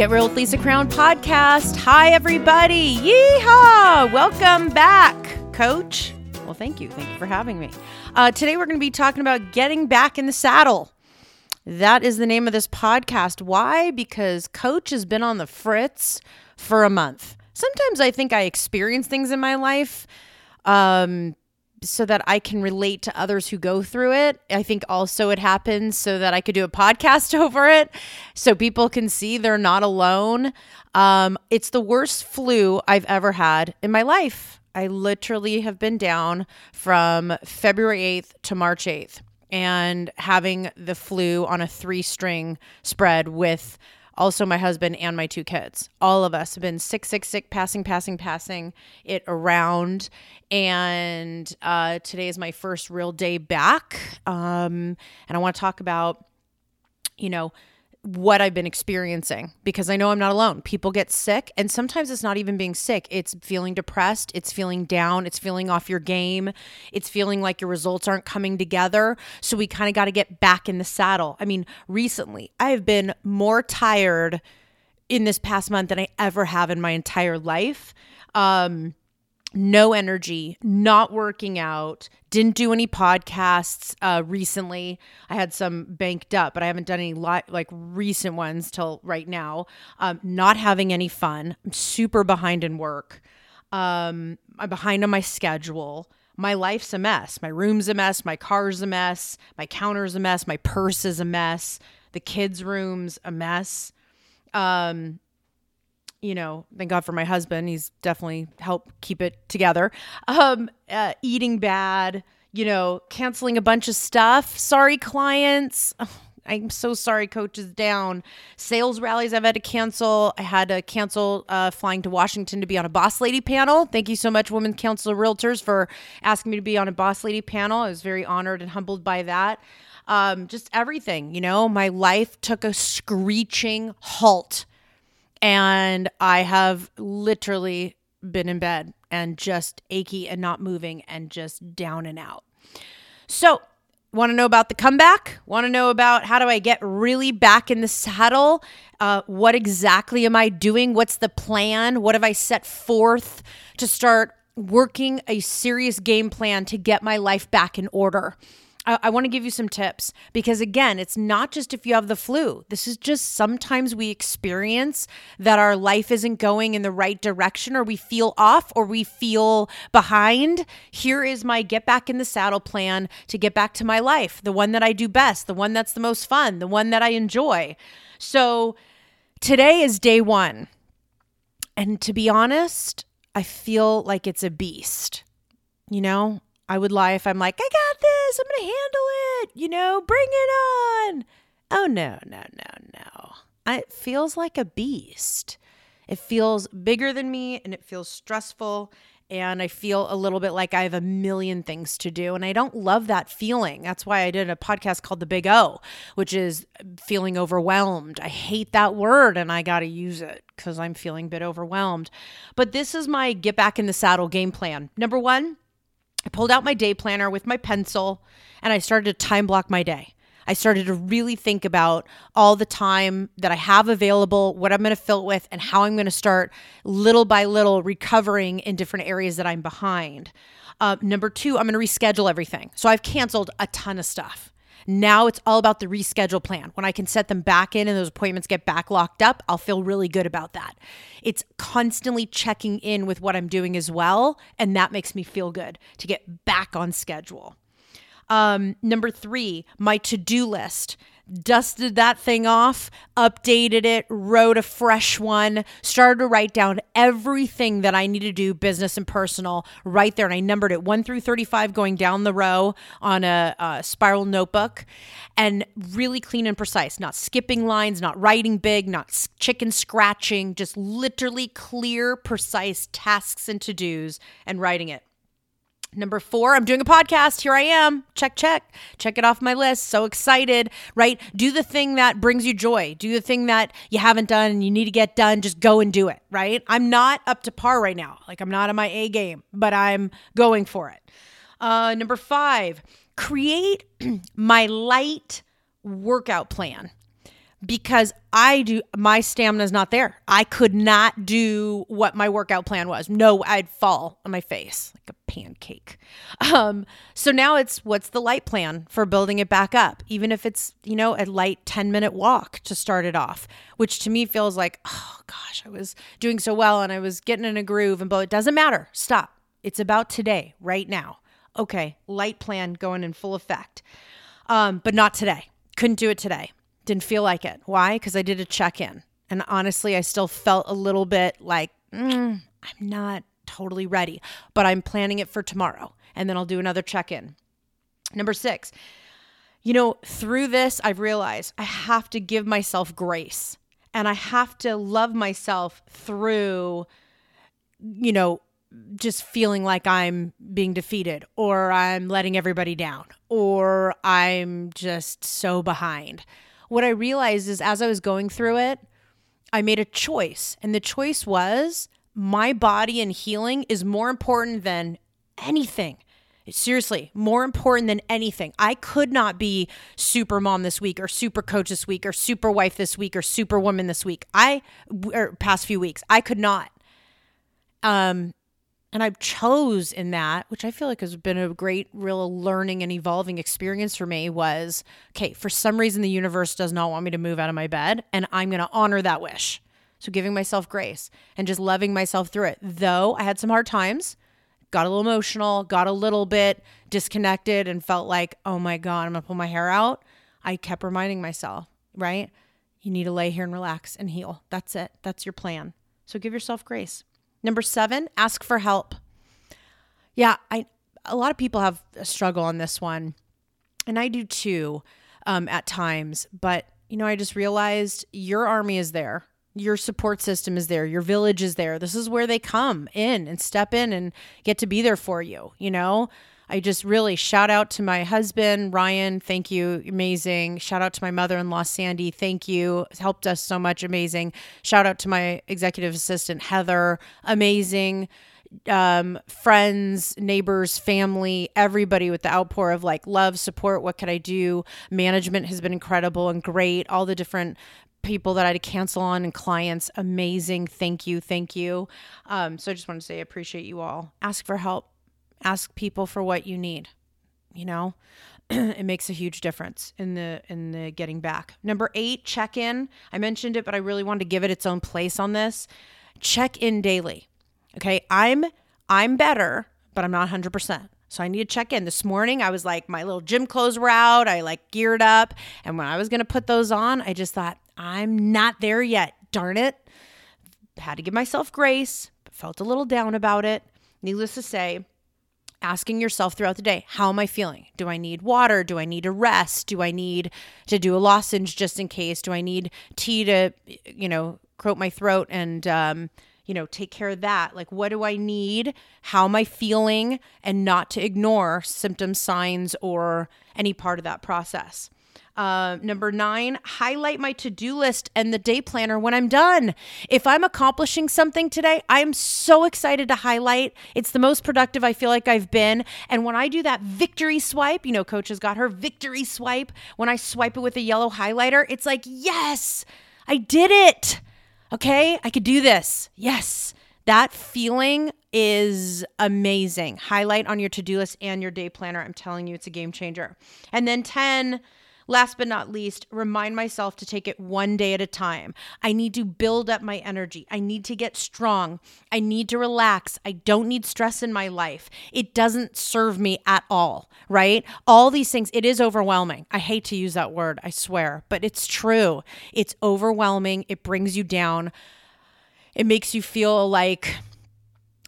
Get Real with Lisa Crown podcast. Hi, everybody. Yeehaw. Welcome back, coach. Well, thank you. Thank you for having me. Uh, today, we're going to be talking about getting back in the saddle. That is the name of this podcast. Why? Because coach has been on the fritz for a month. Sometimes I think I experience things in my life um, so that I can relate to others who go through it. I think also it happens so that I could do a podcast over it so people can see they're not alone. Um, it's the worst flu I've ever had in my life. I literally have been down from February 8th to March 8th and having the flu on a three string spread with also my husband and my two kids. All of us have been sick, sick, sick, passing, passing, passing it around. And uh, today is my first real day back. Um, and I want to talk about, you know, what I've been experiencing because I know I'm not alone. People get sick, and sometimes it's not even being sick. It's feeling depressed, it's feeling down, it's feeling off your game, it's feeling like your results aren't coming together. So we kind of got to get back in the saddle. I mean, recently, I have been more tired in this past month than I ever have in my entire life. Um, no energy, not working out, didn't do any podcasts uh, recently. I had some banked up, but I haven't done any li- like recent ones till right now. Um, not having any fun. I'm super behind in work. Um, I'm behind on my schedule. My life's a mess. My room's a mess. My car's a mess. My counter's a mess. My purse is a mess. The kids' room's a mess. Um, you know, thank God for my husband. He's definitely helped keep it together. Um, uh, eating bad, you know, canceling a bunch of stuff. Sorry, clients. Oh, I'm so sorry, coach is down. Sales rallies I've had to cancel. I had to cancel uh, flying to Washington to be on a boss lady panel. Thank you so much, Women Council of Realtors, for asking me to be on a boss lady panel. I was very honored and humbled by that. Um, just everything, you know, my life took a screeching halt and I have literally been in bed and just achy and not moving and just down and out. So, want to know about the comeback? Want to know about how do I get really back in the saddle? Uh, what exactly am I doing? What's the plan? What have I set forth to start working a serious game plan to get my life back in order? I, I want to give you some tips because, again, it's not just if you have the flu. This is just sometimes we experience that our life isn't going in the right direction, or we feel off, or we feel behind. Here is my get back in the saddle plan to get back to my life, the one that I do best, the one that's the most fun, the one that I enjoy. So today is day one. And to be honest, I feel like it's a beast. You know, I would lie if I'm like, I got this, I'm going to handle it, you know, bring it on. Oh, no, no, no, no. It feels like a beast. It feels bigger than me and it feels stressful. And I feel a little bit like I have a million things to do. And I don't love that feeling. That's why I did a podcast called The Big O, which is feeling overwhelmed. I hate that word and I got to use it because I'm feeling a bit overwhelmed. But this is my get back in the saddle game plan. Number one, I pulled out my day planner with my pencil and I started to time block my day. I started to really think about all the time that I have available, what I'm going to fill it with, and how I'm going to start little by little recovering in different areas that I'm behind. Uh, number two, I'm going to reschedule everything. So I've canceled a ton of stuff. Now it's all about the reschedule plan. When I can set them back in and those appointments get back locked up, I'll feel really good about that. It's constantly checking in with what I'm doing as well. And that makes me feel good to get back on schedule. Um, number three, my to do list dusted that thing off, updated it, wrote a fresh one, started to write down everything that I need to do, business and personal, right there. And I numbered it 1 through 35 going down the row on a, a spiral notebook and really clean and precise, not skipping lines, not writing big, not chicken scratching, just literally clear, precise tasks and to dos and writing it. Number four, I'm doing a podcast. Here I am. Check, check. Check it off my list. So excited, right? Do the thing that brings you joy. Do the thing that you haven't done and you need to get done. Just go and do it, right? I'm not up to par right now. Like I'm not on my A game, but I'm going for it. Uh, number five, create my light workout plan. because I do my stamina is not there. I could not do what my workout plan was. No, I'd fall on my face like a pancake. Um, so now it's what's the light plan for building it back up, even if it's you know a light ten minute walk to start it off, which to me feels like oh gosh, I was doing so well and I was getting in a groove, and but it doesn't matter. Stop. It's about today, right now. Okay, light plan going in full effect, um, but not today. Couldn't do it today didn't feel like it. Why? Because I did a check in. And honestly, I still felt a little bit like, mm, I'm not totally ready, but I'm planning it for tomorrow. And then I'll do another check in. Number six, you know, through this, I've realized I have to give myself grace and I have to love myself through, you know, just feeling like I'm being defeated or I'm letting everybody down or I'm just so behind what I realized is as I was going through it, I made a choice. And the choice was my body and healing is more important than anything. Seriously, more important than anything. I could not be super mom this week or super coach this week or super wife this week or super woman this week. I or past few weeks. I could not. Um and I chose in that, which I feel like has been a great, real learning and evolving experience for me, was okay, for some reason, the universe does not want me to move out of my bed, and I'm going to honor that wish. So, giving myself grace and just loving myself through it. Though I had some hard times, got a little emotional, got a little bit disconnected, and felt like, oh my God, I'm to pull my hair out. I kept reminding myself, right? You need to lay here and relax and heal. That's it. That's your plan. So, give yourself grace. Number seven, ask for help. Yeah, I a lot of people have a struggle on this one, and I do too, um, at times. But you know, I just realized your army is there. Your support system is there. Your village is there. This is where they come in and step in and get to be there for you. You know, I just really shout out to my husband, Ryan. Thank you. Amazing. Shout out to my mother in law, Sandy. Thank you. Helped us so much. Amazing. Shout out to my executive assistant, Heather. Amazing. Um, friends, neighbors, family, everybody with the outpour of like love, support. What could I do? Management has been incredible and great. All the different people that I had to cancel on and clients. Amazing. Thank you. Thank you. Um, so I just want to say I appreciate you all. Ask for help ask people for what you need you know it makes a huge difference in the in the getting back number eight check in i mentioned it but i really wanted to give it its own place on this check in daily okay i'm i'm better but i'm not 100% so I need to check in. This morning, I was like, my little gym clothes were out. I like geared up. And when I was going to put those on, I just thought, I'm not there yet. Darn it. Had to give myself grace, but felt a little down about it. Needless to say, asking yourself throughout the day, how am I feeling? Do I need water? Do I need a rest? Do I need to do a lozenge just in case? Do I need tea to, you know, coat my throat and, um, you know, take care of that? Like, what do I need? How am I feeling? And not to ignore symptom signs or any part of that process. Uh, number nine, highlight my to do list and the day planner when I'm done. If I'm accomplishing something today, I'm so excited to highlight. It's the most productive I feel like I've been. And when I do that victory swipe, you know, coach has got her victory swipe. When I swipe it with a yellow highlighter, it's like, yes, I did it. Okay, I could do this. Yes. That feeling is amazing. Highlight on your to do list and your day planner. I'm telling you, it's a game changer. And then 10, Last but not least, remind myself to take it one day at a time. I need to build up my energy. I need to get strong. I need to relax. I don't need stress in my life. It doesn't serve me at all, right? All these things, it is overwhelming. I hate to use that word, I swear, but it's true. It's overwhelming. It brings you down. It makes you feel like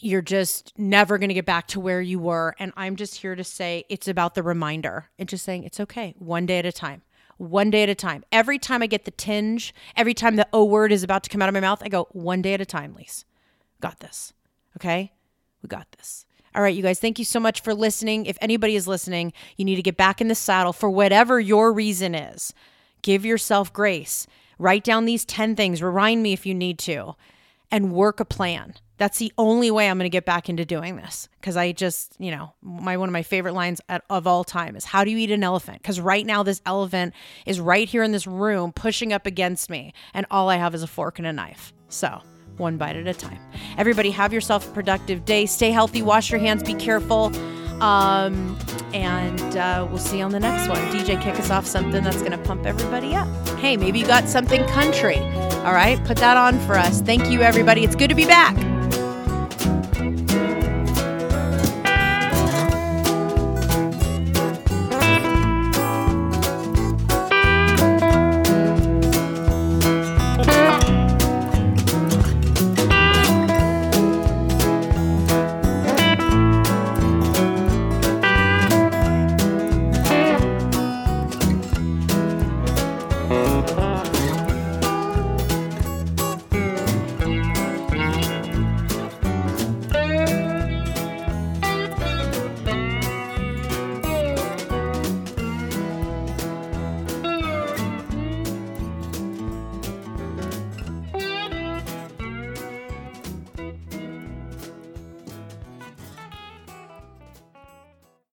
you're just never going to get back to where you were. And I'm just here to say it's about the reminder and just saying it's okay, one day at a time. One day at a time. Every time I get the tinge, every time the O word is about to come out of my mouth, I go, one day at a time, Lise. Got this. Okay? We got this. All right, you guys, thank you so much for listening. If anybody is listening, you need to get back in the saddle for whatever your reason is. Give yourself grace. Write down these 10 things. Remind me if you need to and work a plan. That's the only way I'm going to get back into doing this because I just, you know, my one of my favorite lines at, of all time is how do you eat an elephant? Because right now this elephant is right here in this room pushing up against me, and all I have is a fork and a knife. So one bite at a time. Everybody, have yourself a productive day. Stay healthy. Wash your hands. Be careful. Um, and uh, we'll see you on the next one. DJ, kick us off something that's going to pump everybody up. Hey, maybe you got something country. All right, put that on for us. Thank you, everybody. It's good to be back.